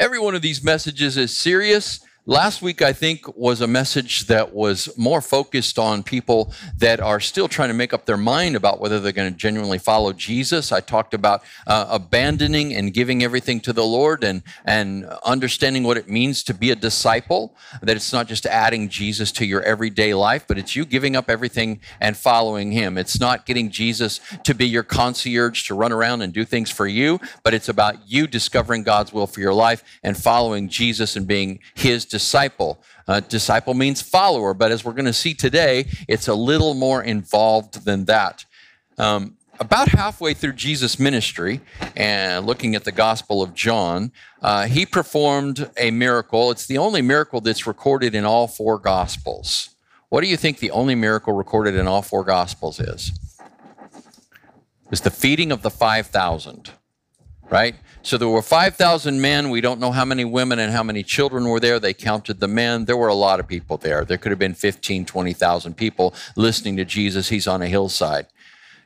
Every one of these messages is serious Last week, I think, was a message that was more focused on people that are still trying to make up their mind about whether they're going to genuinely follow Jesus. I talked about uh, abandoning and giving everything to the Lord and, and understanding what it means to be a disciple, that it's not just adding Jesus to your everyday life, but it's you giving up everything and following Him. It's not getting Jesus to be your concierge to run around and do things for you, but it's about you discovering God's will for your life and following Jesus and being His disciple. Uh, disciple means follower, but as we're going to see today, it's a little more involved than that. Um, about halfway through Jesus' ministry, and looking at the Gospel of John, uh, he performed a miracle. It's the only miracle that's recorded in all four Gospels. What do you think the only miracle recorded in all four Gospels is? It's the feeding of the 5,000, right? So there were 5,000 men. We don't know how many women and how many children were there. They counted the men. There were a lot of people there. There could have been 15, 20,000 people listening to Jesus. He's on a hillside.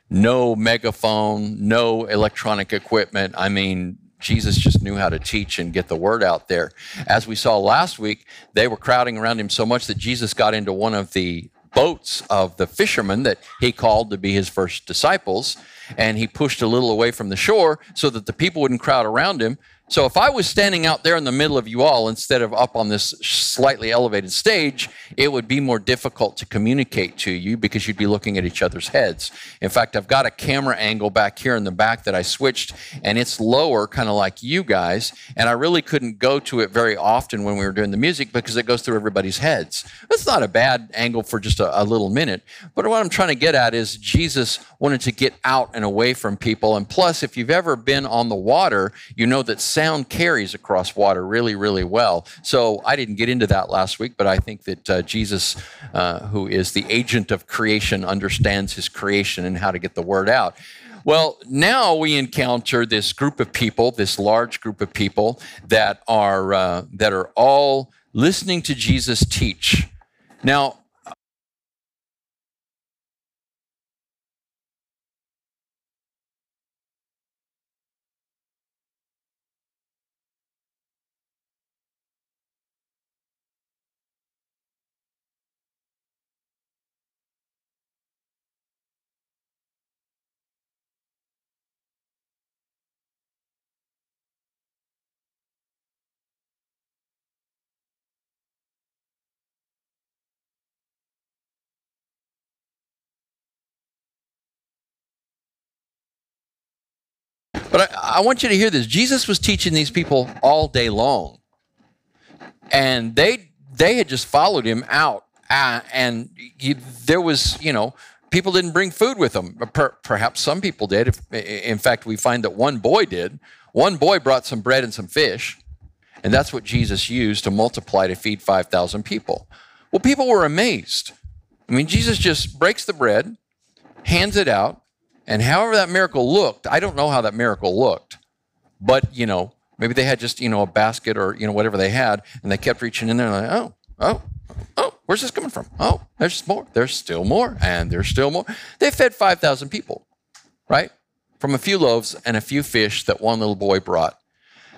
No megaphone, no electronic equipment. I mean, Jesus just knew how to teach and get the word out there. As we saw last week, they were crowding around him so much that Jesus got into one of the boats of the fishermen that he called to be his first disciples and he pushed a little away from the shore so that the people wouldn't crowd around him. So if I was standing out there in the middle of you all instead of up on this slightly elevated stage, it would be more difficult to communicate to you because you'd be looking at each other's heads. In fact, I've got a camera angle back here in the back that I switched and it's lower, kind of like you guys. And I really couldn't go to it very often when we were doing the music because it goes through everybody's heads. That's not a bad angle for just a, a little minute. But what I'm trying to get at is Jesus wanted to get out and away from people. And plus, if you've ever been on the water, you know that sound carries across water really, really well. So I didn't get into that last week, but I think that uh, Jesus, uh, who is the agent of creation, understands his creation and how to get the word out. Well, now we encounter this group of people, this large group of people that are uh, that are all listening to Jesus teach. Now, But I, I, want you to hear this. Jesus was teaching these people all day long, and they they had just followed him out, uh, and he, there was you know people didn't bring food with them. Per, perhaps some people did. In fact, we find that one boy did. One boy brought some bread and some fish, and that's what Jesus used to multiply to feed five thousand people. Well, people were amazed. I mean, Jesus just breaks the bread, hands it out, and however that miracle looked, I don't know how that miracle looked, but you know, maybe they had just you know a basket or you know whatever they had, and they kept reaching in there and like, oh, oh, oh, where's this coming from? Oh, there's more. There's still more, and there's still more. They fed five thousand people, right, from a few loaves and a few fish that one little boy brought.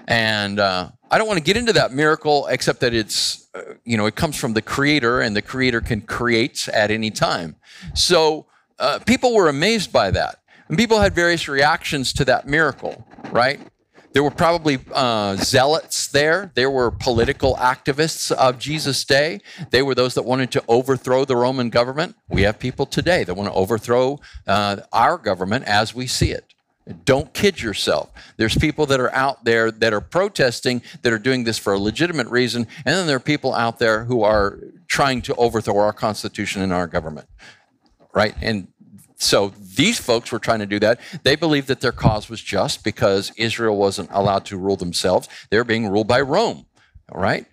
And uh, I don't want to get into that miracle, except that it's, uh, you know, it comes from the Creator, and the Creator can create at any time. So uh, people were amazed by that. And people had various reactions to that miracle, right? There were probably uh, zealots there. There were political activists of Jesus' day. They were those that wanted to overthrow the Roman government. We have people today that want to overthrow uh, our government as we see it. Don't kid yourself. There's people that are out there that are protesting, that are doing this for a legitimate reason, and then there are people out there who are trying to overthrow our Constitution and our government right? And so these folks were trying to do that. They believed that their cause was just because Israel wasn't allowed to rule themselves. They were being ruled by Rome, all right?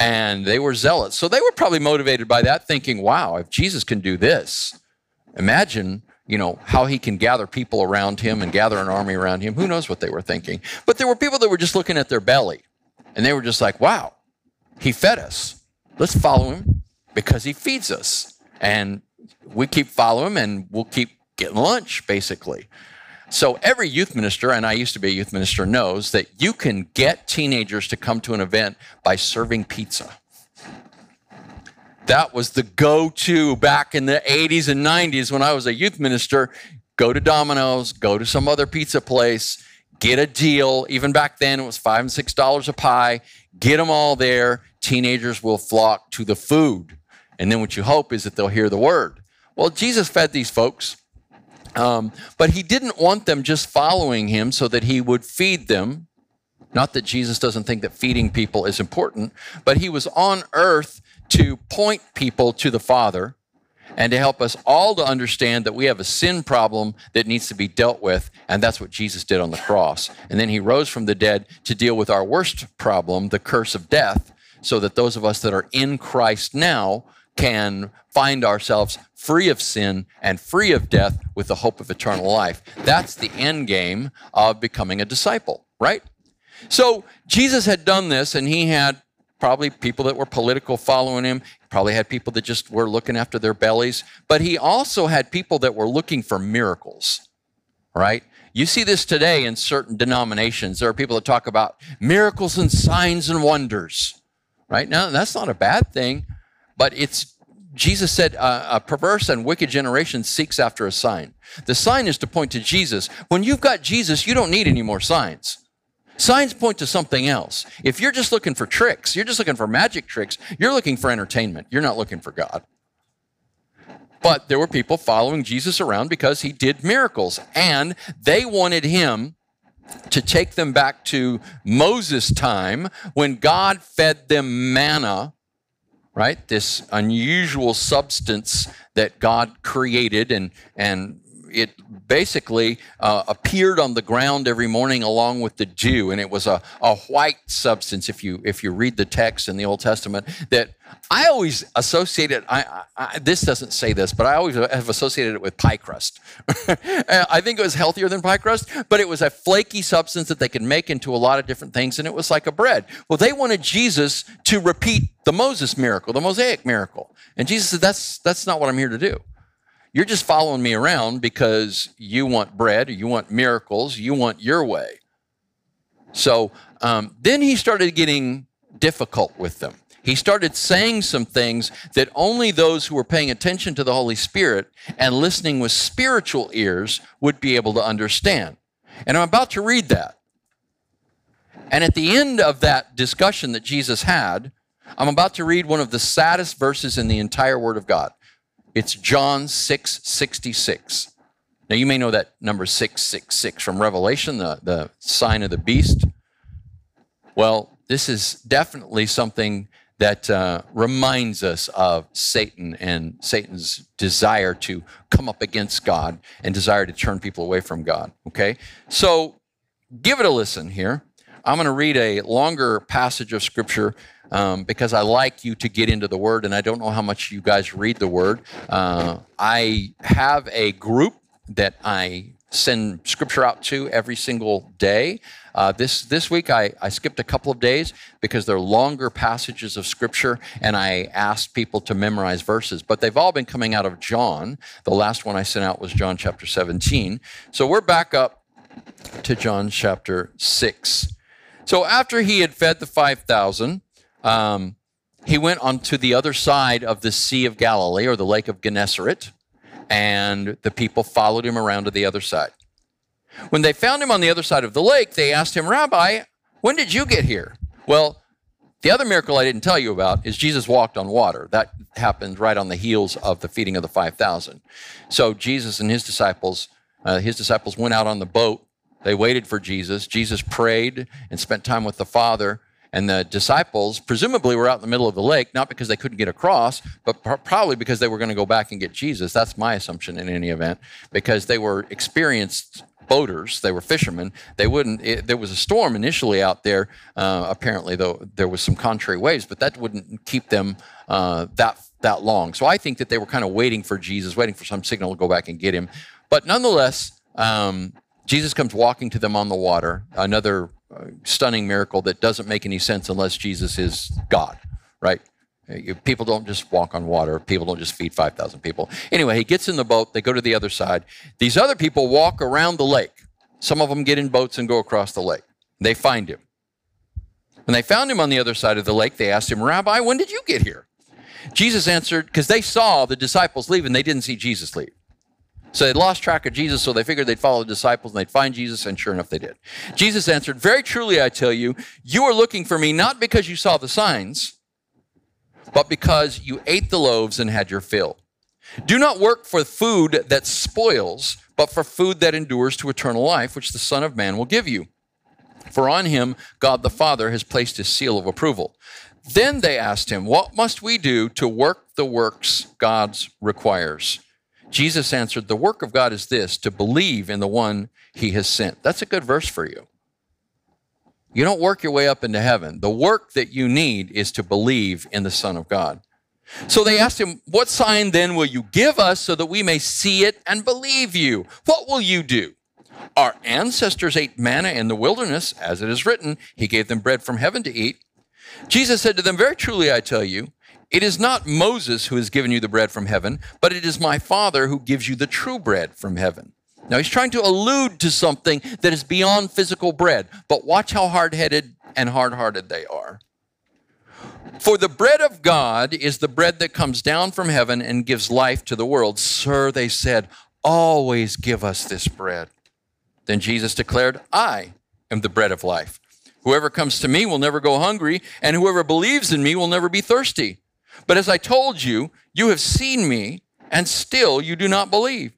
And they were zealots. So they were probably motivated by that, thinking, wow, if Jesus can do this, imagine, you know, how he can gather people around him and gather an army around him. Who knows what they were thinking? But there were people that were just looking at their belly and they were just like, wow, he fed us. Let's follow him because he feeds us. And we keep following him and we'll keep getting lunch, basically. So every youth minister, and I used to be a youth minister, knows that you can get teenagers to come to an event by serving pizza. That was the go to back in the 80s and 90s when I was a youth minister. Go to Domino's, go to some other pizza place, get a deal. Even back then, it was five and six dollars a pie. Get them all there. Teenagers will flock to the food. And then what you hope is that they'll hear the word. Well, Jesus fed these folks, um, but he didn't want them just following him so that he would feed them. Not that Jesus doesn't think that feeding people is important, but he was on earth to point people to the Father and to help us all to understand that we have a sin problem that needs to be dealt with. And that's what Jesus did on the cross. And then he rose from the dead to deal with our worst problem, the curse of death, so that those of us that are in Christ now can find ourselves free of sin and free of death with the hope of eternal life. That's the end game of becoming a disciple, right? So Jesus had done this and he had probably people that were political following him, probably had people that just were looking after their bellies, but he also had people that were looking for miracles, right? You see this today in certain denominations. There are people that talk about miracles and signs and wonders, right? Now, that's not a bad thing, but it's Jesus said, uh, a perverse and wicked generation seeks after a sign. The sign is to point to Jesus. When you've got Jesus, you don't need any more signs. Signs point to something else. If you're just looking for tricks, you're just looking for magic tricks, you're looking for entertainment. You're not looking for God. But there were people following Jesus around because he did miracles, and they wanted him to take them back to Moses' time when God fed them manna, right? This unusual substance that God created and, and it basically uh, appeared on the ground every morning along with the dew, and it was a, a white substance. If you if you read the text in the Old Testament, that I always associated. I, I, this doesn't say this, but I always have associated it with pie crust. I think it was healthier than pie crust, but it was a flaky substance that they could make into a lot of different things, and it was like a bread. Well, they wanted Jesus to repeat the Moses miracle, the Mosaic miracle, and Jesus said, "That's that's not what I'm here to do." You're just following me around because you want bread, you want miracles, you want your way. So um, then he started getting difficult with them. He started saying some things that only those who were paying attention to the Holy Spirit and listening with spiritual ears would be able to understand. And I'm about to read that. And at the end of that discussion that Jesus had, I'm about to read one of the saddest verses in the entire Word of God. It's John 6 66. Now, you may know that number 666 from Revelation, the, the sign of the beast. Well, this is definitely something that uh, reminds us of Satan and Satan's desire to come up against God and desire to turn people away from God. Okay? So give it a listen here. I'm going to read a longer passage of scripture um, because I like you to get into the Word, and I don't know how much you guys read the Word. Uh, I have a group that I send scripture out to every single day. Uh, this this week I, I skipped a couple of days because they're longer passages of scripture, and I asked people to memorize verses. But they've all been coming out of John. The last one I sent out was John chapter 17. So we're back up to John chapter 6. So after he had fed the 5,000, um, he went on to the other side of the Sea of Galilee or the Lake of Gennesaret, and the people followed him around to the other side. When they found him on the other side of the lake, they asked him, Rabbi, when did you get here? Well, the other miracle I didn't tell you about is Jesus walked on water. That happened right on the heels of the feeding of the 5,000. So Jesus and his disciples, uh, his disciples went out on the boat. They waited for Jesus. Jesus prayed and spent time with the Father. And the disciples presumably were out in the middle of the lake, not because they couldn't get across, but probably because they were going to go back and get Jesus. That's my assumption in any event, because they were experienced boaters, they were fishermen. They wouldn't, it, there was a storm initially out there, uh, apparently, though there was some contrary waves, but that wouldn't keep them uh, that, that long. So I think that they were kind of waiting for Jesus, waiting for some signal to go back and get him. But nonetheless, um, Jesus comes walking to them on the water, another stunning miracle that doesn't make any sense unless Jesus is God, right? People don't just walk on water. People don't just feed 5,000 people. Anyway, he gets in the boat. They go to the other side. These other people walk around the lake. Some of them get in boats and go across the lake. They find him. When they found him on the other side of the lake, they asked him, Rabbi, when did you get here? Jesus answered, because they saw the disciples leave and they didn't see Jesus leave. So they'd lost track of Jesus, so they figured they'd follow the disciples and they'd find Jesus, and sure enough, they did. Jesus answered, Very truly, I tell you, you are looking for me not because you saw the signs, but because you ate the loaves and had your fill. Do not work for food that spoils, but for food that endures to eternal life, which the Son of Man will give you. For on him God the Father has placed his seal of approval. Then they asked him, What must we do to work the works God requires? Jesus answered, The work of God is this, to believe in the one he has sent. That's a good verse for you. You don't work your way up into heaven. The work that you need is to believe in the Son of God. So they asked him, What sign then will you give us so that we may see it and believe you? What will you do? Our ancestors ate manna in the wilderness, as it is written, He gave them bread from heaven to eat. Jesus said to them, Very truly I tell you, it is not Moses who has given you the bread from heaven, but it is my Father who gives you the true bread from heaven. Now he's trying to allude to something that is beyond physical bread, but watch how hard headed and hard hearted they are. For the bread of God is the bread that comes down from heaven and gives life to the world. Sir, they said, always give us this bread. Then Jesus declared, I am the bread of life. Whoever comes to me will never go hungry, and whoever believes in me will never be thirsty. But as I told you, you have seen me, and still you do not believe.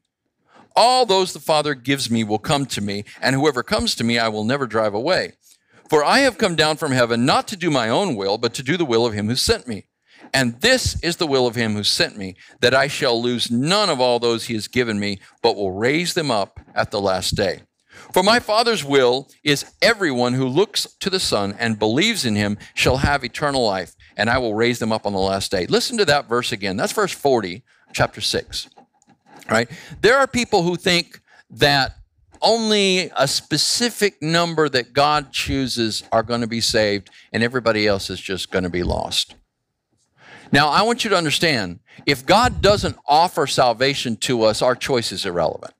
All those the Father gives me will come to me, and whoever comes to me I will never drive away. For I have come down from heaven not to do my own will, but to do the will of him who sent me. And this is the will of him who sent me, that I shall lose none of all those he has given me, but will raise them up at the last day. For my Father's will is everyone who looks to the Son and believes in him shall have eternal life, and I will raise them up on the last day. Listen to that verse again. That's verse 40, chapter 6. Right? There are people who think that only a specific number that God chooses are going to be saved, and everybody else is just going to be lost. Now, I want you to understand if God doesn't offer salvation to us, our choice is irrelevant.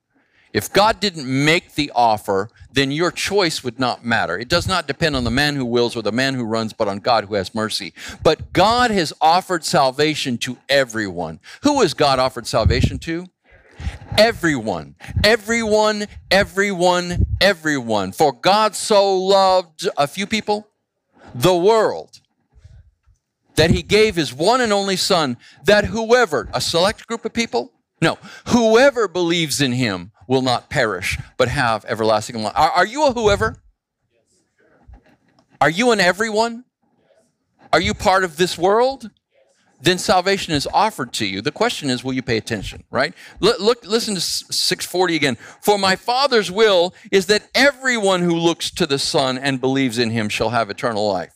If God didn't make the offer, then your choice would not matter. It does not depend on the man who wills or the man who runs, but on God who has mercy. But God has offered salvation to everyone. Who has God offered salvation to? Everyone, everyone, everyone, everyone. For God so loved a few people, the world, that he gave his one and only Son, that whoever, a select group of people, no, whoever believes in him will not perish, but have everlasting life. Are, are you a whoever? Are you an everyone? Are you part of this world? then salvation is offered to you. The question is, will you pay attention, right? Look, look, listen to 640 again. For my Father's will is that everyone who looks to the Son and believes in him shall have eternal life.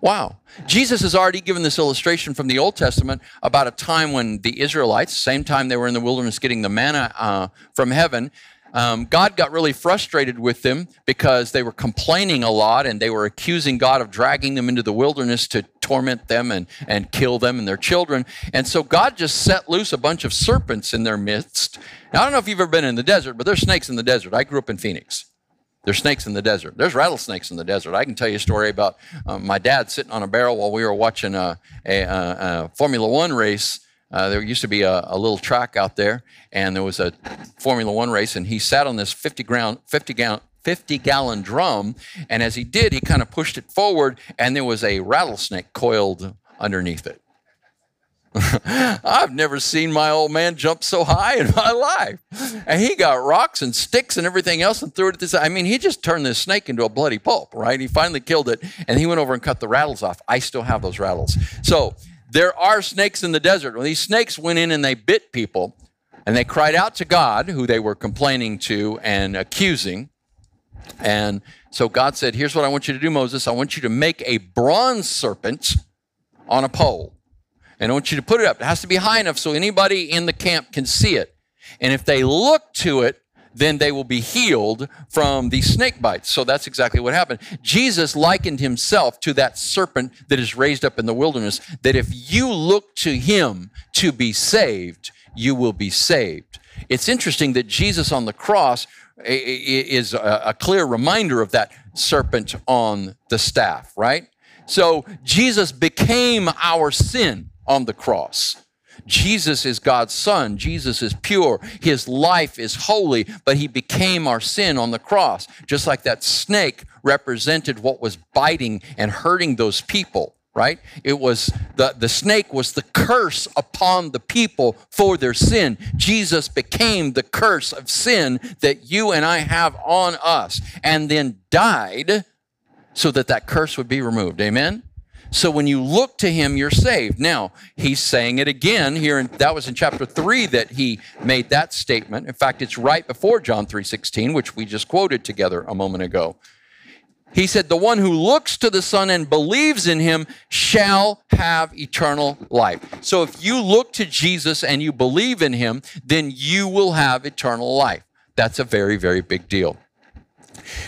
Wow. Jesus has already given this illustration from the Old Testament about a time when the Israelites, same time they were in the wilderness getting the manna uh, from heaven, um, God got really frustrated with them because they were complaining a lot and they were accusing God of dragging them into the wilderness to torment them and, and kill them and their children. And so God just set loose a bunch of serpents in their midst. Now, I don't know if you've ever been in the desert, but there's snakes in the desert. I grew up in Phoenix. There's snakes in the desert. There's rattlesnakes in the desert. I can tell you a story about um, my dad sitting on a barrel while we were watching a, a, a, Formula One race uh, there used to be a, a, little track out there, and there was a Formula One race, and he sat on this 50, ground, 50, gallon, 50 gallon drum, and as he did, he kind of pushed it forward, and there was a rattlesnake coiled underneath it. I've never seen my old man jump so high in my life. And he got rocks and sticks and everything else and threw it at this. I mean, he just turned this snake into a bloody pulp, right? He finally killed it and he went over and cut the rattles off. I still have those rattles. So there are snakes in the desert. Well, these snakes went in and they bit people, and they cried out to God, who they were complaining to and accusing. And so God said, Here's what I want you to do, Moses. I want you to make a bronze serpent on a pole. And I want you to put it up. It has to be high enough so anybody in the camp can see it. And if they look to it, then they will be healed from these snake bites. So that's exactly what happened. Jesus likened himself to that serpent that is raised up in the wilderness, that if you look to him to be saved, you will be saved. It's interesting that Jesus on the cross is a clear reminder of that serpent on the staff, right? So Jesus became our sin on the cross. Jesus is God's son. Jesus is pure. His life is holy, but he became our sin on the cross. Just like that snake represented what was biting and hurting those people, right? It was the, the snake was the curse upon the people for their sin. Jesus became the curse of sin that you and I have on us and then died so that that curse would be removed. Amen? So when you look to him, you're saved. Now, he's saying it again here, that was in chapter 3 that he made that statement. In fact, it's right before John 3:16, which we just quoted together a moment ago. He said, The one who looks to the Son and believes in him shall have eternal life. So if you look to Jesus and you believe in him, then you will have eternal life. That's a very, very big deal.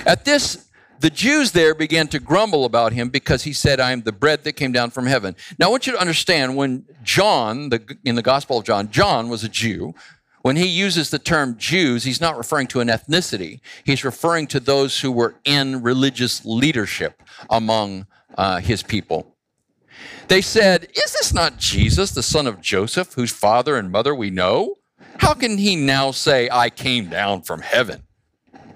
At this the Jews there began to grumble about him because he said, I am the bread that came down from heaven. Now, I want you to understand when John, the, in the Gospel of John, John was a Jew. When he uses the term Jews, he's not referring to an ethnicity. He's referring to those who were in religious leadership among uh, his people. They said, Is this not Jesus, the son of Joseph, whose father and mother we know? How can he now say, I came down from heaven?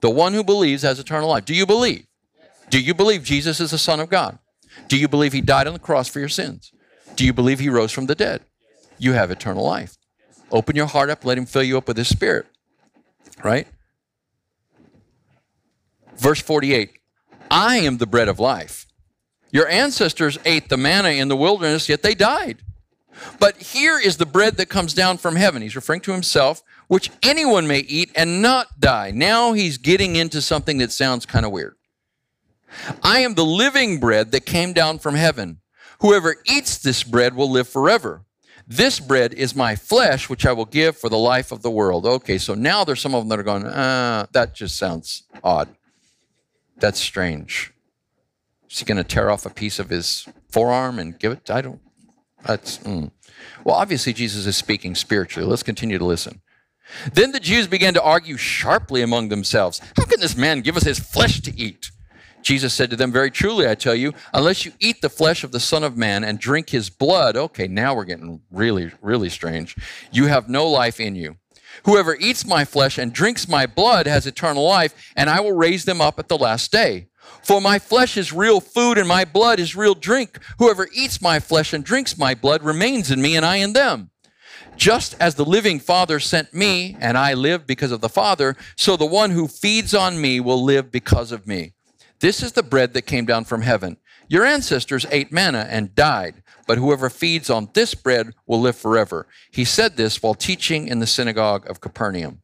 The one who believes has eternal life. Do you believe? Do you believe Jesus is the Son of God? Do you believe he died on the cross for your sins? Do you believe he rose from the dead? You have eternal life. Open your heart up, let him fill you up with his spirit. Right? Verse 48 I am the bread of life. Your ancestors ate the manna in the wilderness, yet they died. But here is the bread that comes down from heaven. He's referring to himself which anyone may eat and not die. Now he's getting into something that sounds kind of weird. I am the living bread that came down from heaven. Whoever eats this bread will live forever. This bread is my flesh, which I will give for the life of the world. Okay, so now there's some of them that are going, ah, that just sounds odd. That's strange. Is he going to tear off a piece of his forearm and give it? I don't. That's. Mm. Well, obviously, Jesus is speaking spiritually. Let's continue to listen. Then the Jews began to argue sharply among themselves How can this man give us his flesh to eat? Jesus said to them, Very truly, I tell you, unless you eat the flesh of the Son of Man and drink his blood, okay, now we're getting really, really strange, you have no life in you. Whoever eats my flesh and drinks my blood has eternal life, and I will raise them up at the last day. For my flesh is real food, and my blood is real drink. Whoever eats my flesh and drinks my blood remains in me, and I in them. Just as the living Father sent me, and I live because of the Father, so the one who feeds on me will live because of me. This is the bread that came down from heaven. Your ancestors ate manna and died, but whoever feeds on this bread will live forever. He said this while teaching in the synagogue of Capernaum.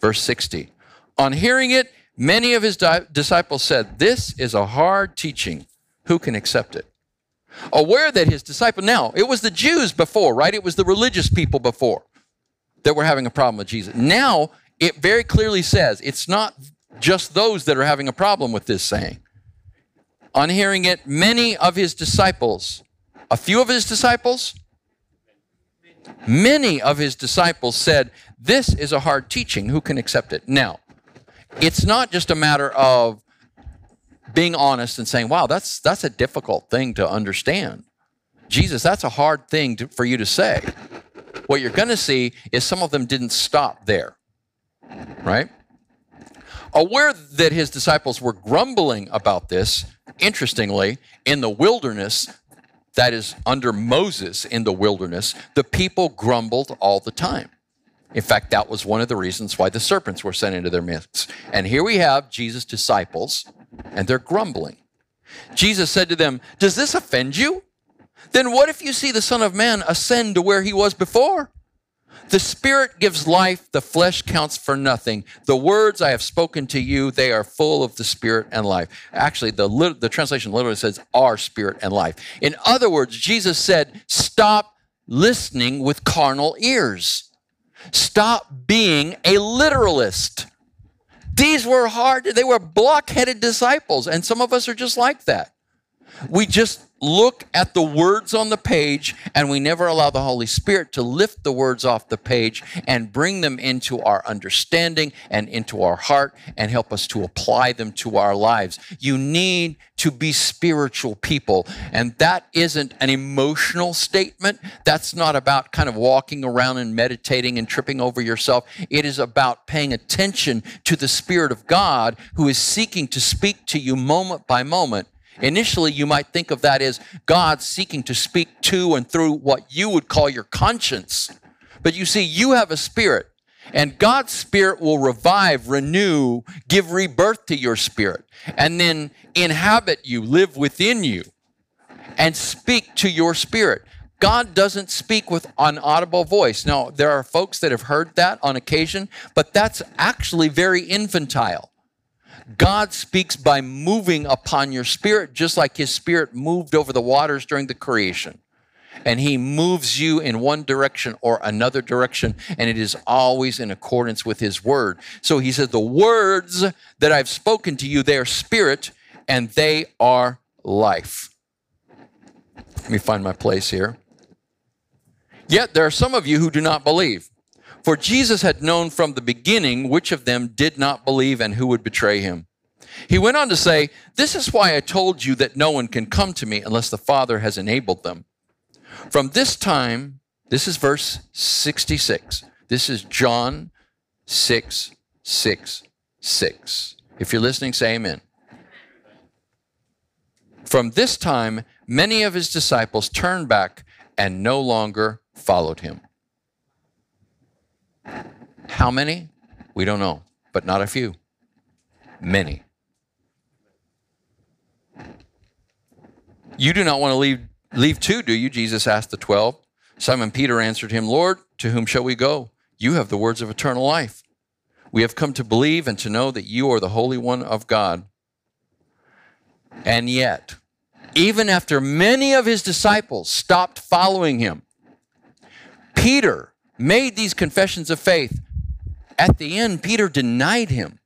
Verse 60. On hearing it, many of his di- disciples said, This is a hard teaching. Who can accept it? Aware that his disciple, now, it was the Jews before, right? It was the religious people before that were having a problem with Jesus. Now, it very clearly says it's not just those that are having a problem with this saying. On hearing it, many of his disciples, a few of his disciples, many of his disciples said, This is a hard teaching. Who can accept it? Now, it's not just a matter of being honest and saying, wow, that's, that's a difficult thing to understand. Jesus, that's a hard thing to, for you to say. What you're going to see is some of them didn't stop there, right? Aware that his disciples were grumbling about this, interestingly, in the wilderness, that is under Moses in the wilderness, the people grumbled all the time. In fact, that was one of the reasons why the serpents were sent into their midst. And here we have Jesus' disciples and they're grumbling. Jesus said to them, Does this offend you? Then what if you see the Son of Man ascend to where he was before? The Spirit gives life, the flesh counts for nothing. The words I have spoken to you, they are full of the Spirit and life. Actually, the, the translation literally says, are Spirit and life. In other words, Jesus said, stop listening with carnal ears. Stop being a literalist. These were hard, they were blockheaded disciples, and some of us are just like that. We just look at the words on the page and we never allow the Holy Spirit to lift the words off the page and bring them into our understanding and into our heart and help us to apply them to our lives. You need to be spiritual people. And that isn't an emotional statement. That's not about kind of walking around and meditating and tripping over yourself. It is about paying attention to the Spirit of God who is seeking to speak to you moment by moment Initially, you might think of that as God seeking to speak to and through what you would call your conscience. But you see, you have a spirit, and God's spirit will revive, renew, give rebirth to your spirit, and then inhabit you, live within you, and speak to your spirit. God doesn't speak with an audible voice. Now, there are folks that have heard that on occasion, but that's actually very infantile. God speaks by moving upon your spirit, just like his spirit moved over the waters during the creation. And he moves you in one direction or another direction, and it is always in accordance with his word. So he says, The words that I've spoken to you, they are spirit and they are life. Let me find my place here. Yet there are some of you who do not believe. For Jesus had known from the beginning which of them did not believe and who would betray him. He went on to say, This is why I told you that no one can come to me unless the Father has enabled them. From this time, this is verse 66. This is John 6 6 6. If you're listening, say amen. From this time, many of his disciples turned back and no longer followed him. How many? We don't know, but not a few. Many. You do not want to leave, leave too, do you? Jesus asked the twelve. Simon Peter answered him, Lord, to whom shall we go? You have the words of eternal life. We have come to believe and to know that you are the Holy One of God. And yet, even after many of his disciples stopped following him, Peter made these confessions of faith. At the end, Peter denied him.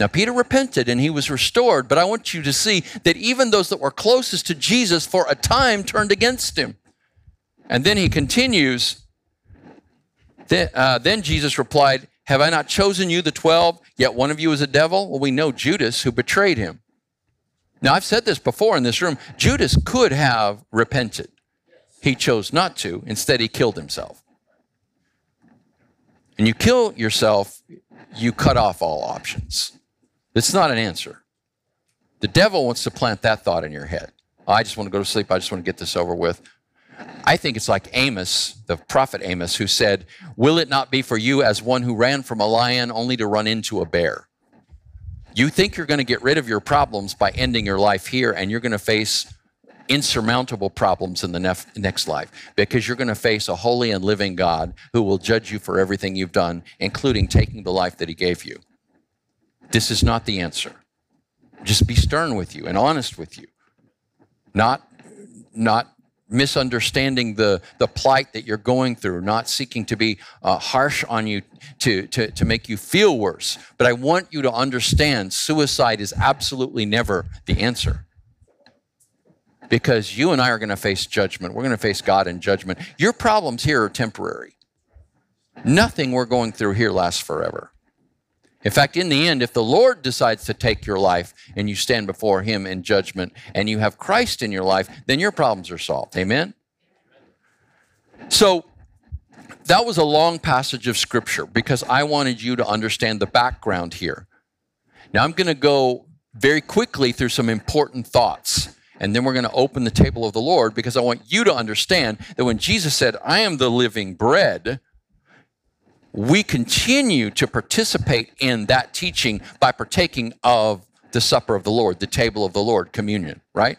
Now, Peter repented and he was restored, but I want you to see that even those that were closest to Jesus for a time turned against him. And then he continues. Then, uh, then Jesus replied, Have I not chosen you, the twelve, yet one of you is a devil? Well, we know Judas who betrayed him. Now, I've said this before in this room Judas could have repented. He chose not to. Instead, he killed himself. And you kill yourself, you cut off all options. It's not an answer. The devil wants to plant that thought in your head. I just want to go to sleep. I just want to get this over with. I think it's like Amos, the prophet Amos, who said, Will it not be for you as one who ran from a lion only to run into a bear? You think you're going to get rid of your problems by ending your life here, and you're going to face insurmountable problems in the nef- next life because you're going to face a holy and living God who will judge you for everything you've done, including taking the life that He gave you. This is not the answer. Just be stern with you and honest with you, not, not misunderstanding the, the plight that you're going through, not seeking to be uh, harsh on you to, to, to make you feel worse. But I want you to understand suicide is absolutely never the answer because you and I are going to face judgment. We're going to face God in judgment. Your problems here are temporary. Nothing we're going through here lasts forever. In fact, in the end, if the Lord decides to take your life and you stand before Him in judgment and you have Christ in your life, then your problems are solved. Amen? So, that was a long passage of Scripture because I wanted you to understand the background here. Now, I'm going to go very quickly through some important thoughts and then we're going to open the table of the Lord because I want you to understand that when Jesus said, I am the living bread, we continue to participate in that teaching by partaking of the supper of the Lord, the table of the Lord, communion, right?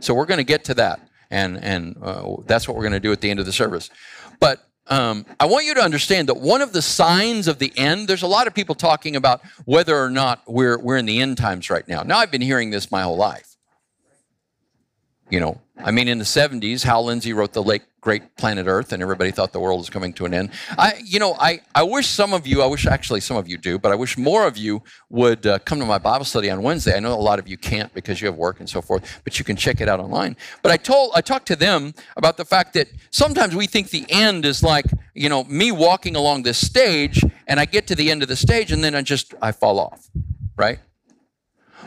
So we're going to get to that. And, and uh, that's what we're going to do at the end of the service. But um, I want you to understand that one of the signs of the end, there's a lot of people talking about whether or not we're, we're in the end times right now. Now, I've been hearing this my whole life. You know, I mean, in the 70s, Hal Lindsey wrote the late great planet Earth, and everybody thought the world was coming to an end. I, you know, I, I wish some of you, I wish actually some of you do, but I wish more of you would uh, come to my Bible study on Wednesday. I know a lot of you can't because you have work and so forth, but you can check it out online. But I told, I talked to them about the fact that sometimes we think the end is like, you know, me walking along this stage, and I get to the end of the stage, and then I just I fall off, right?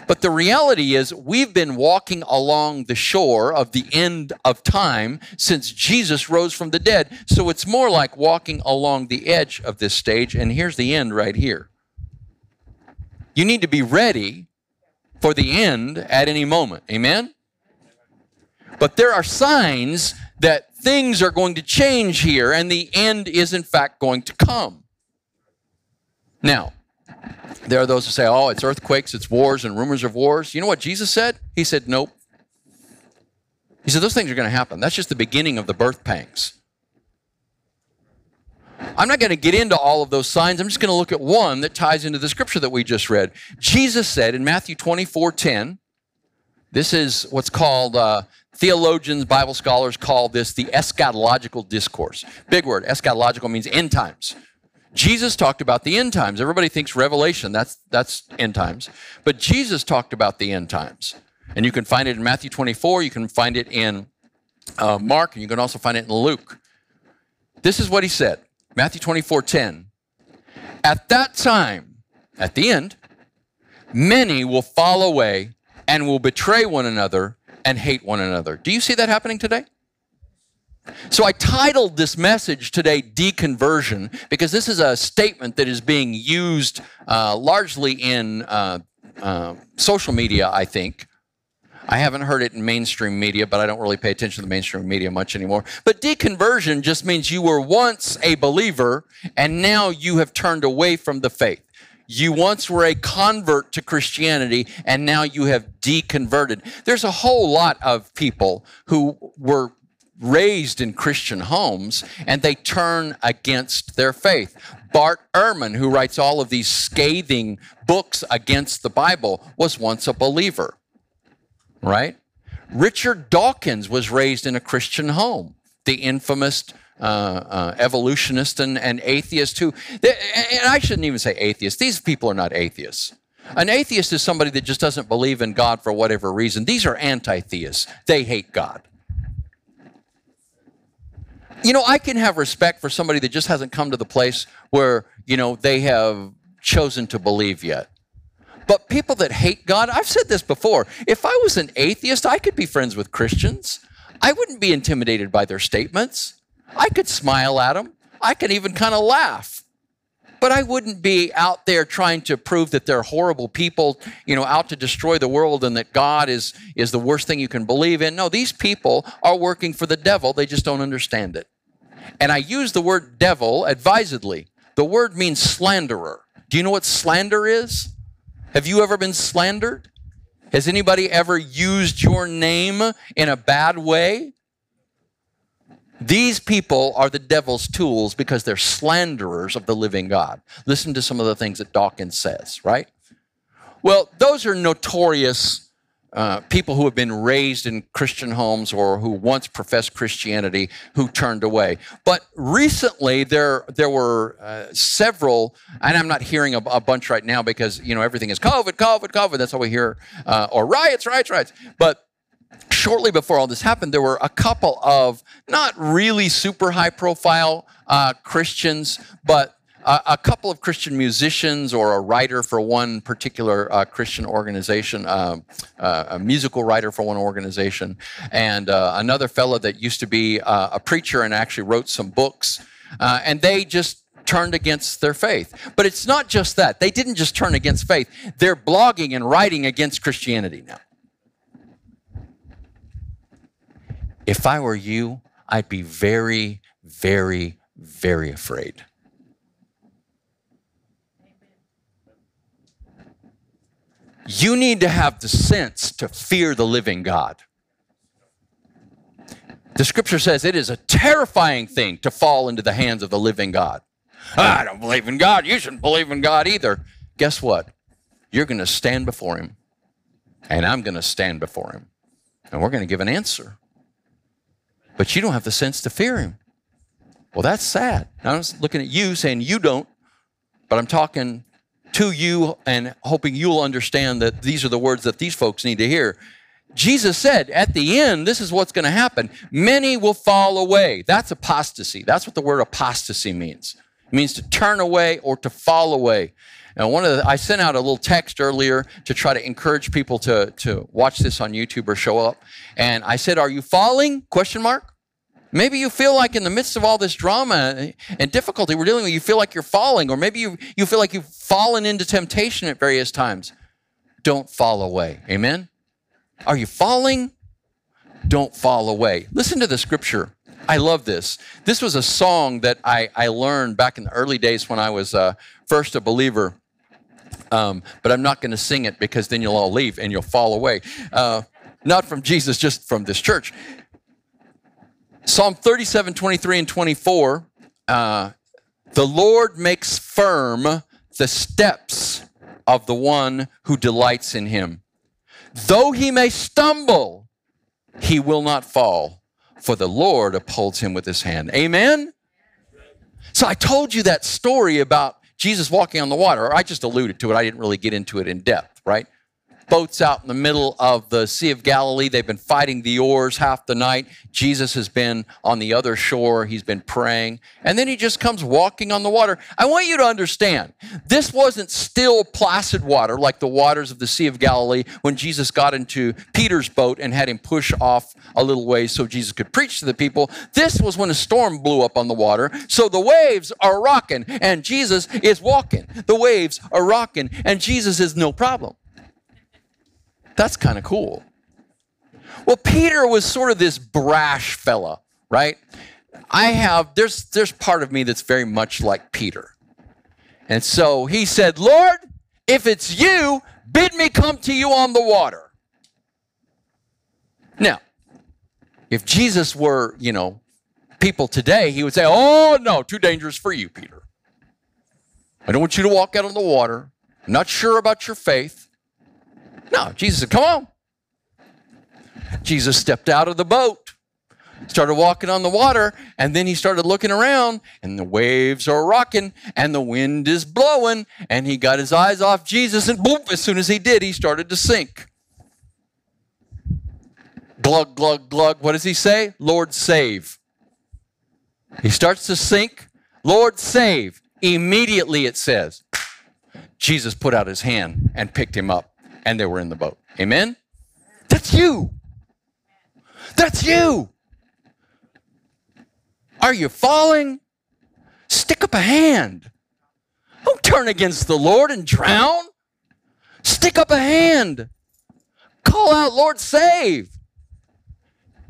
But the reality is, we've been walking along the shore of the end of time since Jesus rose from the dead. So it's more like walking along the edge of this stage, and here's the end right here. You need to be ready for the end at any moment. Amen? But there are signs that things are going to change here, and the end is, in fact, going to come. Now, there are those who say, oh, it's earthquakes, it's wars, and rumors of wars. You know what Jesus said? He said, nope. He said, those things are going to happen. That's just the beginning of the birth pangs. I'm not going to get into all of those signs. I'm just going to look at one that ties into the scripture that we just read. Jesus said in Matthew 24 10, this is what's called, uh, theologians, Bible scholars call this the eschatological discourse. Big word. Eschatological means end times. Jesus talked about the end times. Everybody thinks Revelation, that's, that's end times. But Jesus talked about the end times. And you can find it in Matthew 24, you can find it in uh, Mark, and you can also find it in Luke. This is what he said Matthew 24 10. At that time, at the end, many will fall away and will betray one another and hate one another. Do you see that happening today? So I titled this message today Deconversion because this is a statement that is being used uh, largely in uh, uh, social media, I think. I haven't heard it in mainstream media, but I don't really pay attention to the mainstream media much anymore. But deconversion just means you were once a believer and now you have turned away from the faith. You once were a convert to Christianity and now you have deconverted. There's a whole lot of people who were raised in Christian homes and they turn against their faith. Bart Ehrman, who writes all of these scathing books against the Bible, was once a believer, right? Richard Dawkins was raised in a Christian home, the infamous uh, uh, evolutionist and, and atheist who, and I shouldn't even say atheist, these people are not atheists. An atheist is somebody that just doesn't believe in God for whatever reason. These are anti theists, they hate God you know, I can have respect for somebody that just hasn't come to the place where, you know, they have chosen to believe yet. But people that hate God, I've said this before. If I was an atheist, I could be friends with Christians. I wouldn't be intimidated by their statements. I could smile at them. I could even kind of laugh. But I wouldn't be out there trying to prove that they're horrible people, you know, out to destroy the world and that God is, is the worst thing you can believe in. No, these people are working for the devil. They just don't understand it. And I use the word devil advisedly. The word means slanderer. Do you know what slander is? Have you ever been slandered? Has anybody ever used your name in a bad way? These people are the devil's tools because they're slanderers of the living God. Listen to some of the things that Dawkins says, right? Well, those are notorious uh, people who have been raised in Christian homes or who once professed Christianity who turned away. But recently, there there were uh, several, and I'm not hearing a, a, bunch right now because you know everything is COVID, COVID, COVID. That's all we hear, uh, or riots, riots, riots. But shortly before all this happened, there were a couple of not really super high profile uh, Christians, but uh, a couple of Christian musicians or a writer for one particular uh, Christian organization, uh, uh a musical writer for one organization, and uh, another fellow that used to be a preacher and actually wrote some books. and they just turned against their faith. But it's not just that. They didn't just turn against faith, they're blogging and writing against Christianity now. If I were you, I'd be very, very, very afraid. You need to have the sense to fear the living God. The scripture says it is a terrifying thing to fall into the hands of the living God. Ah, I don't believe in God. You shouldn't believe in God either. Guess what? You're going to stand before Him, and I'm going to stand before Him, and we're going to give an answer. But you don't have the sense to fear Him. Well, that's sad. I'm looking at you saying you don't, but I'm talking to you and hoping you'll understand that these are the words that these folks need to hear. Jesus said at the end, this is what's going to happen. Many will fall away. That's apostasy. That's what the word apostasy means. It means to turn away or to fall away. And one of the, I sent out a little text earlier to try to encourage people to, to watch this on YouTube or show up. And I said, Are you falling? Question mark. Maybe you feel like in the midst of all this drama and difficulty we're dealing with, you feel like you're falling, or maybe you, you feel like you've fallen into temptation at various times. Don't fall away. Amen? Are you falling? Don't fall away. Listen to the scripture. I love this. This was a song that I, I learned back in the early days when I was uh, first a believer. Um, but I'm not going to sing it because then you'll all leave and you'll fall away. Uh, not from Jesus, just from this church. Psalm 37, 23, and 24. Uh, the Lord makes firm the steps of the one who delights in him. Though he may stumble, he will not fall, for the Lord upholds him with his hand. Amen? So I told you that story about Jesus walking on the water. I just alluded to it. I didn't really get into it in depth, right? Boats out in the middle of the Sea of Galilee. They've been fighting the oars half the night. Jesus has been on the other shore. He's been praying. And then he just comes walking on the water. I want you to understand this wasn't still placid water like the waters of the Sea of Galilee when Jesus got into Peter's boat and had him push off a little ways so Jesus could preach to the people. This was when a storm blew up on the water. So the waves are rocking and Jesus is walking. The waves are rocking and Jesus is no problem. That's kind of cool. Well, Peter was sort of this brash fella, right? I have there's there's part of me that's very much like Peter. And so he said, "Lord, if it's you, bid me come to you on the water." Now, if Jesus were, you know, people today, he would say, "Oh, no, too dangerous for you, Peter. I don't want you to walk out on the water. I'm not sure about your faith. No, Jesus said, Come on. Jesus stepped out of the boat, started walking on the water, and then he started looking around, and the waves are rocking, and the wind is blowing, and he got his eyes off Jesus, and boom, as soon as he did, he started to sink. Glug, glug, glug. What does he say? Lord, save. He starts to sink. Lord, save. Immediately, it says, Jesus put out his hand and picked him up and they were in the boat. Amen? That's you. That's you. Are you falling? Stick up a hand. Don't turn against the Lord and drown. Stick up a hand. Call out, Lord, save.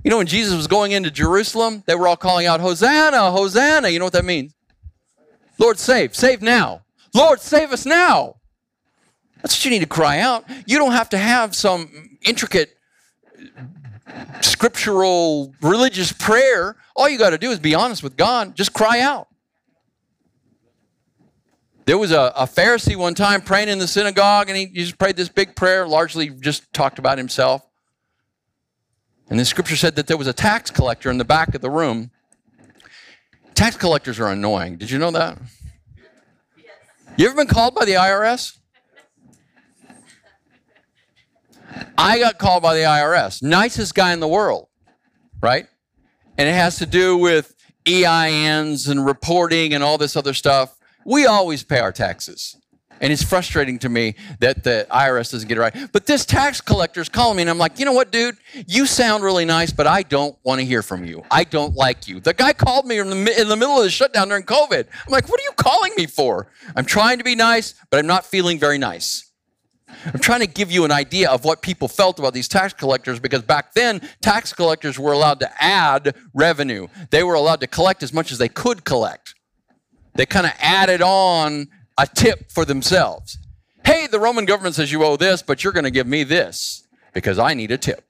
You know, when Jesus was going into Jerusalem, they were all calling out, Hosanna, Hosanna. You know what that means? Lord, save. Save now. Lord, save us now. That's what you need to cry out. You don't have to have some intricate scriptural religious prayer. All you got to do is be honest with God. Just cry out. There was a, a, Pharisee one time praying in the synagogue, and he, he just prayed this big prayer, largely just talked about himself. And the scripture said that there was a tax collector in the back of the room. Tax collectors are annoying. Did you know that? You ever been called by the IRS? I got called by the IRS, nicest guy in the world, right? And it has to do with EINs and reporting and all this other stuff. We always pay our taxes. And it's frustrating to me that the IRS doesn't get it right. But this tax collector is calling me, and I'm like, you know what, dude? You sound really nice, but I don't want to hear from you. I don't like you. The guy called me in the, in the middle of the shutdown during COVID. I'm like, what are you calling me for? I'm trying to be nice, but I'm not feeling very nice. I'm trying to give you an idea of what people felt about these tax collectors because back then, tax collectors were allowed to add revenue. They were allowed to collect as much as they could collect. They kind of added on a tip for themselves. Hey, the Roman government says you owe this, but you're going to give me this because I need a tip.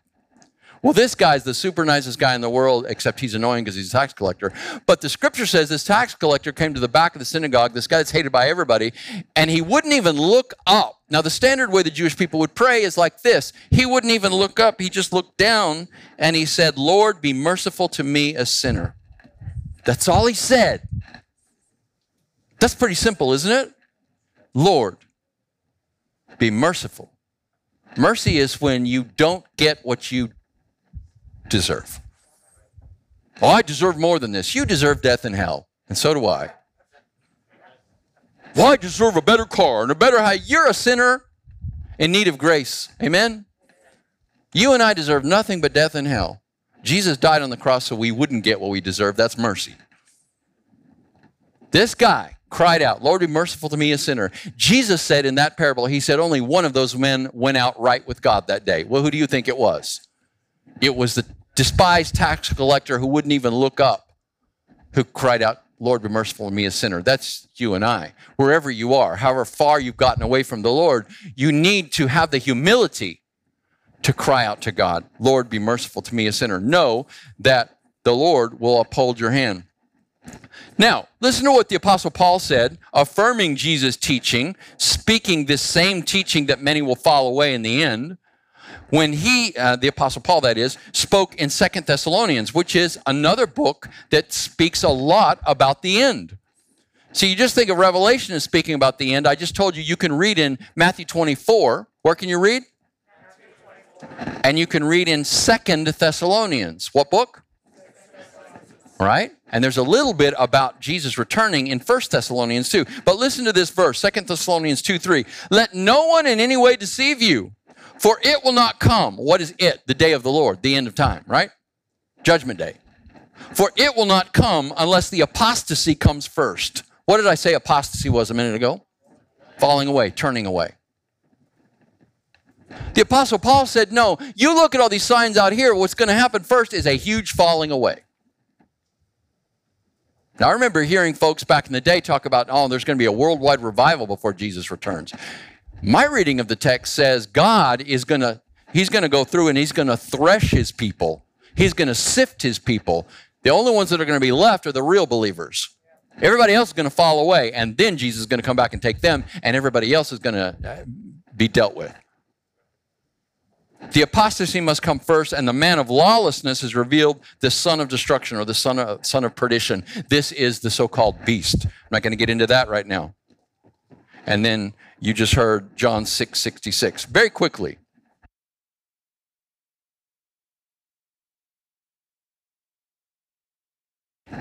Well, this guy's the super nicest guy in the world, except he's annoying because he's a tax collector. But the scripture says this tax collector came to the back of the synagogue, this guy that's hated by everybody, and he wouldn't even look up. Now, the standard way the Jewish people would pray is like this He wouldn't even look up, he just looked down and he said, Lord, be merciful to me, a sinner. That's all he said. That's pretty simple, isn't it? Lord, be merciful. Mercy is when you don't get what you deserve. Oh, I deserve more than this. You deserve death and hell, and so do I. Well, I deserve a better car and a better house. You're a sinner in need of grace. Amen? You and I deserve nothing but death and hell. Jesus died on the cross so we wouldn't get what we deserve. That's mercy. This guy cried out, Lord, be merciful to me, a sinner. Jesus said in that parable, He said, only one of those men went out right with God that day. Well, who do you think it was? It was the despised tax collector who wouldn't even look up, who cried out, Lord, be merciful to me, a sinner. That's you and I. Wherever you are, however far you've gotten away from the Lord, you need to have the humility to cry out to God, Lord, be merciful to me, a sinner. Know that the Lord will uphold your hand. Now, listen to what the Apostle Paul said, affirming Jesus' teaching, speaking this same teaching that many will fall away in the end when he, uh, the Apostle Paul, that is, spoke in Second Thessalonians, which is another book that speaks a lot about the end. So you just think of Revelation as speaking about the end. I just told you you can read in Matthew 24. Where can you read? And you can read in Second Thessalonians. What book? Right? And there's a little bit about Jesus returning in First Thessalonians 2. But listen to this verse, Second Thessalonians 2 3. Let no one in any way deceive you. For it will not come. What is it? The day of the Lord, the end of time, right? Judgment day. For it will not come unless the apostasy comes first. What did I say apostasy was a minute ago? Falling away, turning away. The Apostle Paul said, No, you look at all these signs out here, what's going to happen first is a huge falling away. Now, I remember hearing folks back in the day talk about, oh, there's going to be a worldwide revival before Jesus returns. My reading of the text says God is going to he's going to go through and he's going to thresh his people. He's going to sift his people. The only ones that are going to be left are the real believers. Everybody else is going to fall away and then Jesus is going to come back and take them and everybody else is going to uh, be dealt with. The apostasy must come first, and the man of lawlessness is revealed, the son of destruction or the son of, son of perdition. This is the so called beast. I'm not going to get into that right now. And then you just heard John 6 66. Very quickly.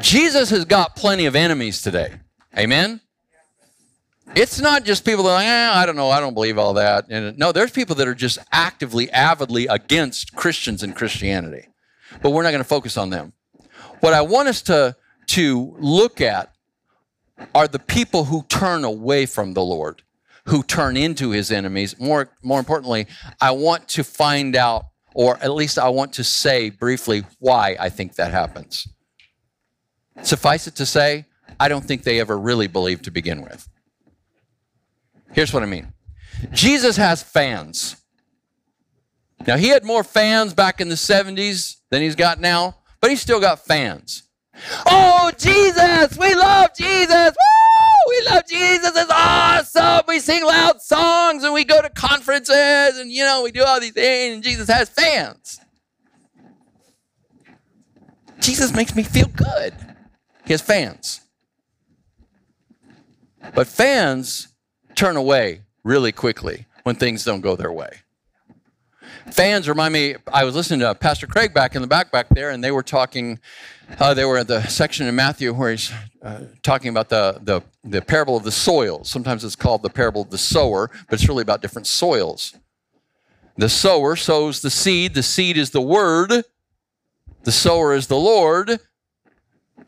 Jesus has got plenty of enemies today. Amen? It's not just people that, eh, I don't know, I don't believe all that. And no, there's people that are just actively, avidly against Christians and Christianity. But we're not going to focus on them. What I want us to, to look at are the people who turn away from the Lord who turn into his enemies. More, more importantly, I want to find out, or at least I want to say briefly why I think that happens. Suffice it to say, I don't think they ever really believed to begin with. Here's what I mean Jesus has fans. Now, he had more fans back in the 70s than he's got now, but he's still got fans. Oh, Jesus, we love Jesus. Woo! Love Jesus. It's awesome. We sing loud songs and we go to conferences and, you know, we do all these things and Jesus has fans. Jesus makes me feel good. He has fans. But fans turn away really quickly when things don't go their way. Fans remind me, I was listening to Pastor Craig back in the back back there, and they were talking uh, they were at the section in Matthew where he's uh, talking about the, the, the parable of the soils. Sometimes it's called the parable of the sower, but it's really about different soils. The sower sows the seed. The seed is the word. The sower is the Lord.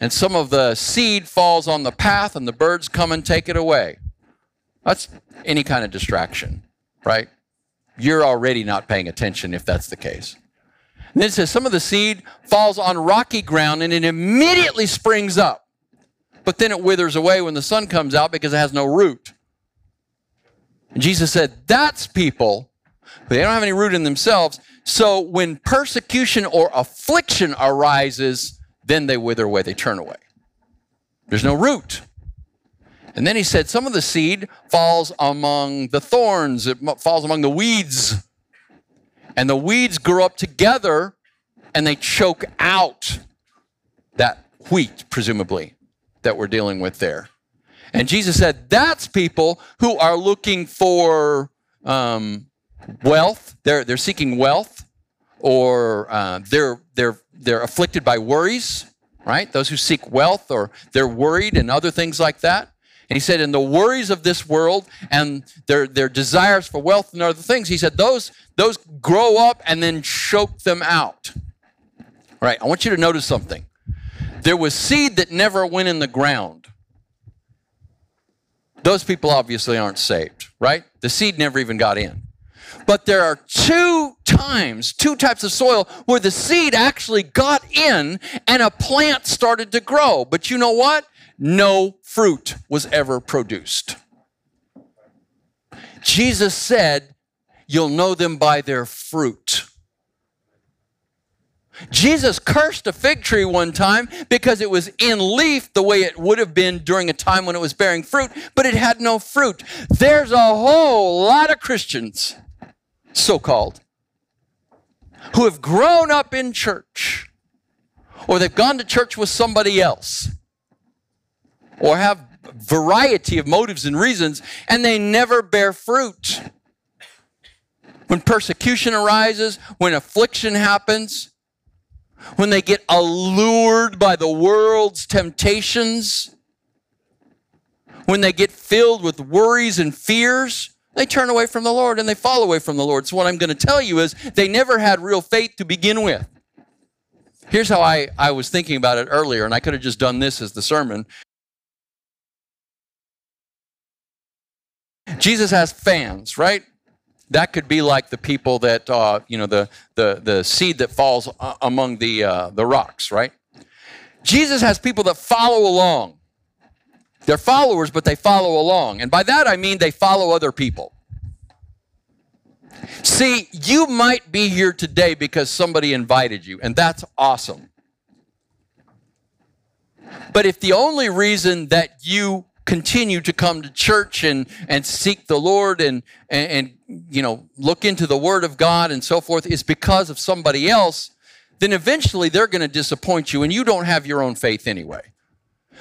And some of the seed falls on the path, and the birds come and take it away. That's any kind of distraction, right? You're already not paying attention if that's the case. And then it says, some of the seed falls on rocky ground and it immediately springs up. But then it withers away when the sun comes out because it has no root. And Jesus said, that's people but they don't have any root in themselves. So when persecution or affliction arises, then they wither away, they turn away. There's no root. And then he said, Some of the seed falls among the thorns, it falls among the weeds. And the weeds grow up together and they choke out that wheat, presumably, that we're dealing with there. And Jesus said, That's people who are looking for um, wealth. They're, they're seeking wealth, or uh, they're, they're, they're afflicted by worries, right? Those who seek wealth, or they're worried and other things like that. And he said, in the worries of this world and their, their desires for wealth and other things, he said, those, those grow up and then choke them out. All right, I want you to notice something. There was seed that never went in the ground. Those people obviously aren't saved, right? The seed never even got in. But there are two times, two types of soil where the seed actually got in and a plant started to grow. But you know what? No fruit was ever produced. Jesus said, You'll know them by their fruit. Jesus cursed a fig tree one time because it was in leaf the way it would have been during a time when it was bearing fruit, but it had no fruit. There's a whole lot of Christians, so called, who have grown up in church, or they've gone to church with somebody else, or have variety of motives and reasons, and they never bear fruit. When persecution arises, when affliction happens, when they get allured by the world's temptations, when they get filled with worries and fears, they turn away from the Lord and they fall away from the Lord. So, what I'm going to tell you is they never had real faith to begin with. Here's how I, I was thinking about it earlier, and I could have just done this as the sermon. Jesus has fans, right? that could be like the people that uh, you know the, the the seed that falls uh, among the uh, the rocks right? Jesus has people that follow along. They're followers but they follow along. And by that i mean they follow other people. See you might be here today because somebody invited you and that's awesome. But if the only reason that you continue to come to church and, and seek the Lord and, and, and, you know, look into the Word of God and so forth is because of somebody else, then eventually they're going to disappoint you and you don't have your own faith anyway.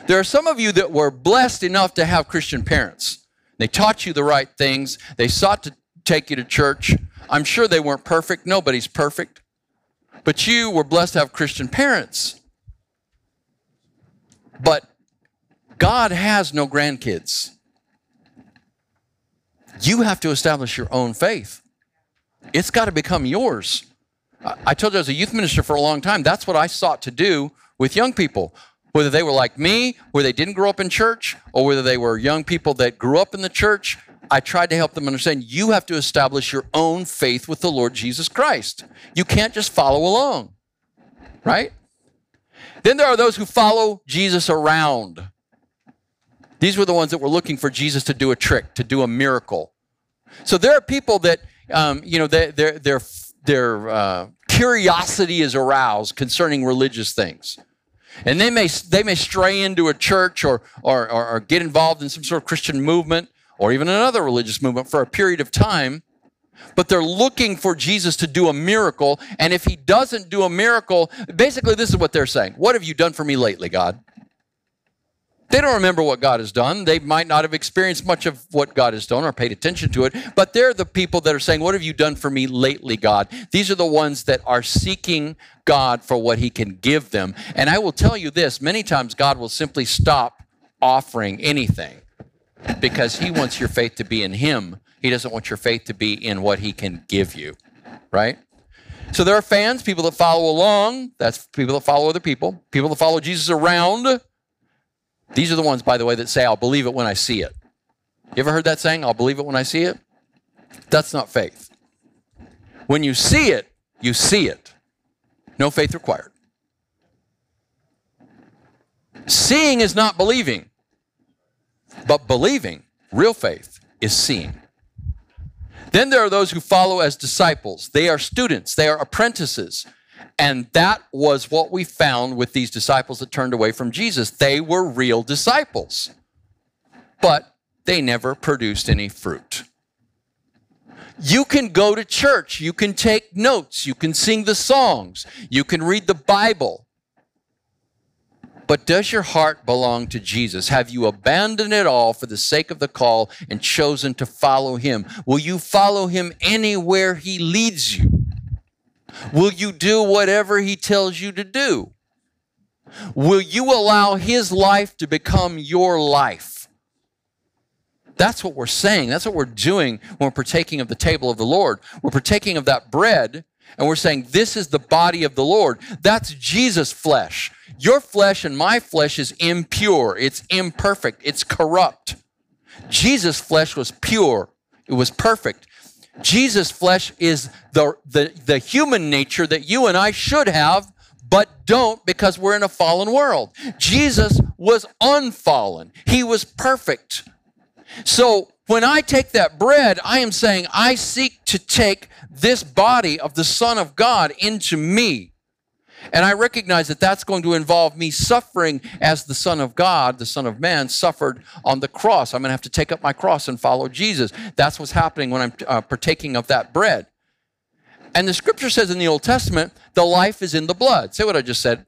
There are some of you that were blessed enough to have Christian parents. They taught you the right things, they sought to take you to church. I'm sure they weren't perfect, nobody's perfect. But you were blessed to have Christian parents. But God has no grandkids. You have to establish your own faith. It's got to become yours. I told you I was a youth minister for a long time. That's what I sought to do with young people. Whether they were like me, where they didn't grow up in church, or whether they were young people that grew up in the church, I tried to help them understand you have to establish your own faith with the Lord Jesus Christ. You can't just follow along, right? Then there are those who follow Jesus around. These were the ones that were looking for Jesus to do a trick, to do a miracle. So there are people that, um, you know, their, their, their, uh, curiosity is aroused concerning religious things. And they may, they may stray into a church or, or, or, or get involved in some sort of Christian movement or even another religious movement for a period of time but they're looking for Jesus to do a miracle. And if he doesn't do a miracle, basically, this is what they're saying What have you done for me lately, God? They don't remember what God has done. They might not have experienced much of what God has done or paid attention to it, but they're the people that are saying, What have you done for me lately, God? These are the ones that are seeking God for what He can give them. And I will tell you this many times God will simply stop offering anything because He wants your faith to be in Him. He doesn't want your faith to be in what He can give you, right? So there are fans, people that follow along. That's people that follow other people, people that follow Jesus around these are the ones, by the way, that say, I'll believe it when I see it. You ever heard that saying, I'll believe it when I see it? That's not faith. When you see it, you see it. No faith required. Seeing is not believing, but believing, real faith, is seeing. Then there are those who follow as disciples. They are students, they are apprentices. And that was what we found with these disciples that turned away from Jesus. They were real disciples, but they never produced any fruit. You can go to church, you can take notes, you can sing the songs, you can read the Bible. But does your heart belong to Jesus? Have you abandoned it all for the sake of the call and chosen to follow him? Will you follow him anywhere he leads you? Will you do whatever he tells you to do? Will you allow his life to become your life? That's what we're saying. That's what we're doing when we're partaking of the table of the Lord. We're partaking of that bread and we're saying, This is the body of the Lord. That's Jesus' flesh. Your flesh and my flesh is impure, it's imperfect, it's corrupt. Jesus' flesh was pure, it was perfect. Jesus' flesh is the, the, the human nature that you and I should have, but don't because we're in a fallen world. Jesus was unfallen, he was perfect. So when I take that bread, I am saying, I seek to take this body of the Son of God into me. And I recognize that that's going to involve me suffering as the Son of God, the Son of Man, suffered on the cross. I'm going to have to take up my cross and follow Jesus. That's what's happening when I'm uh, partaking of that bread. And the scripture says in the Old Testament, the life is in the blood. Say what I just said.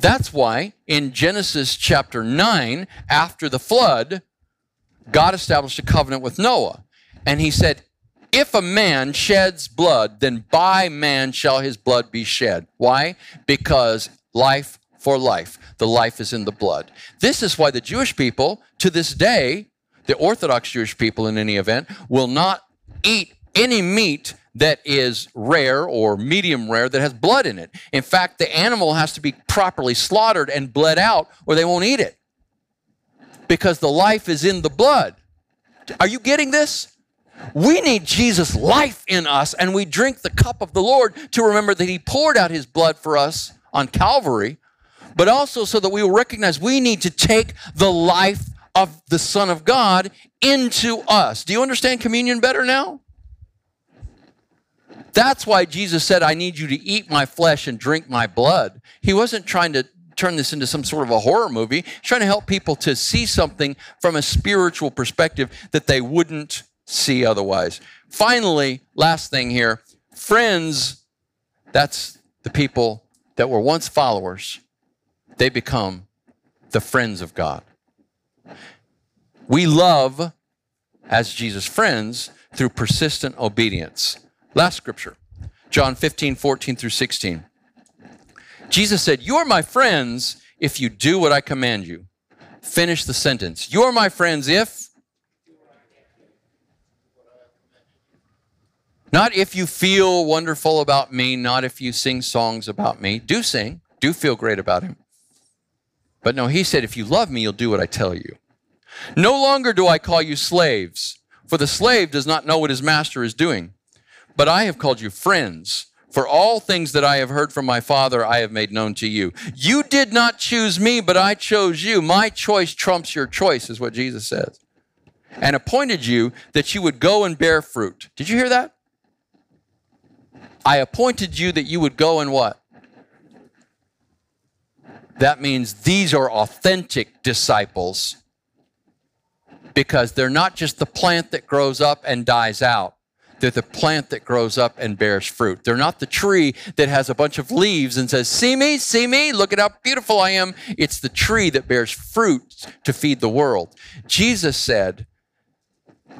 That's why in Genesis chapter 9, after the flood, God established a covenant with Noah. And he said, if a man sheds blood, then by man shall his blood be shed. Why? Because life for life. The life is in the blood. This is why the Jewish people, to this day, the Orthodox Jewish people in any event, will not eat any meat that is rare or medium rare that has blood in it. In fact, the animal has to be properly slaughtered and bled out or they won't eat it because the life is in the blood. Are you getting this? We need Jesus' life in us, and we drink the cup of the Lord to remember that He poured out His blood for us on Calvary, but also so that we will recognize we need to take the life of the Son of God into us. Do you understand communion better now? That's why Jesus said, I need you to eat my flesh and drink my blood. He wasn't trying to turn this into some sort of a horror movie. He's trying to help people to see something from a spiritual perspective that they wouldn't see otherwise. Finally, last thing here friends, that's the people that were once followers, they become the friends of God. We love as Jesus' friends through persistent obedience. Last scripture, John 15, 14 through 16. Jesus said, You are my friends if you do what I command you. Finish the sentence. You are my friends if Not if you feel wonderful about me, not if you sing songs about me. Do sing, do feel great about him. But no, he said, if you love me, you'll do what I tell you. No longer do I call you slaves, for the slave does not know what his master is doing. But I have called you friends. For all things that I have heard from my Father, I have made known to you. You did not choose me, but I chose you. My choice trumps your choice, is what Jesus says. And appointed you that you would go and bear fruit. Did you hear that? I appointed you that you would go and what? That means these are authentic disciples because they're not just the plant that grows up and dies out. They're the plant that grows up and bears fruit. They're not the tree that has a bunch of leaves and says, See me, see me, look at how beautiful I am. It's the tree that bears fruit to feed the world. Jesus said,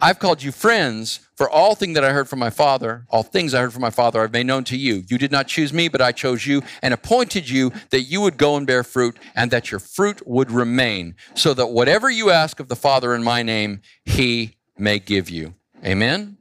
I've called you friends for all thing that I heard from my Father, all things I heard from my Father, I've made known to you. You did not choose me, but I chose you and appointed you that you would go and bear fruit and that your fruit would remain, so that whatever you ask of the Father in my name, he may give you. Amen.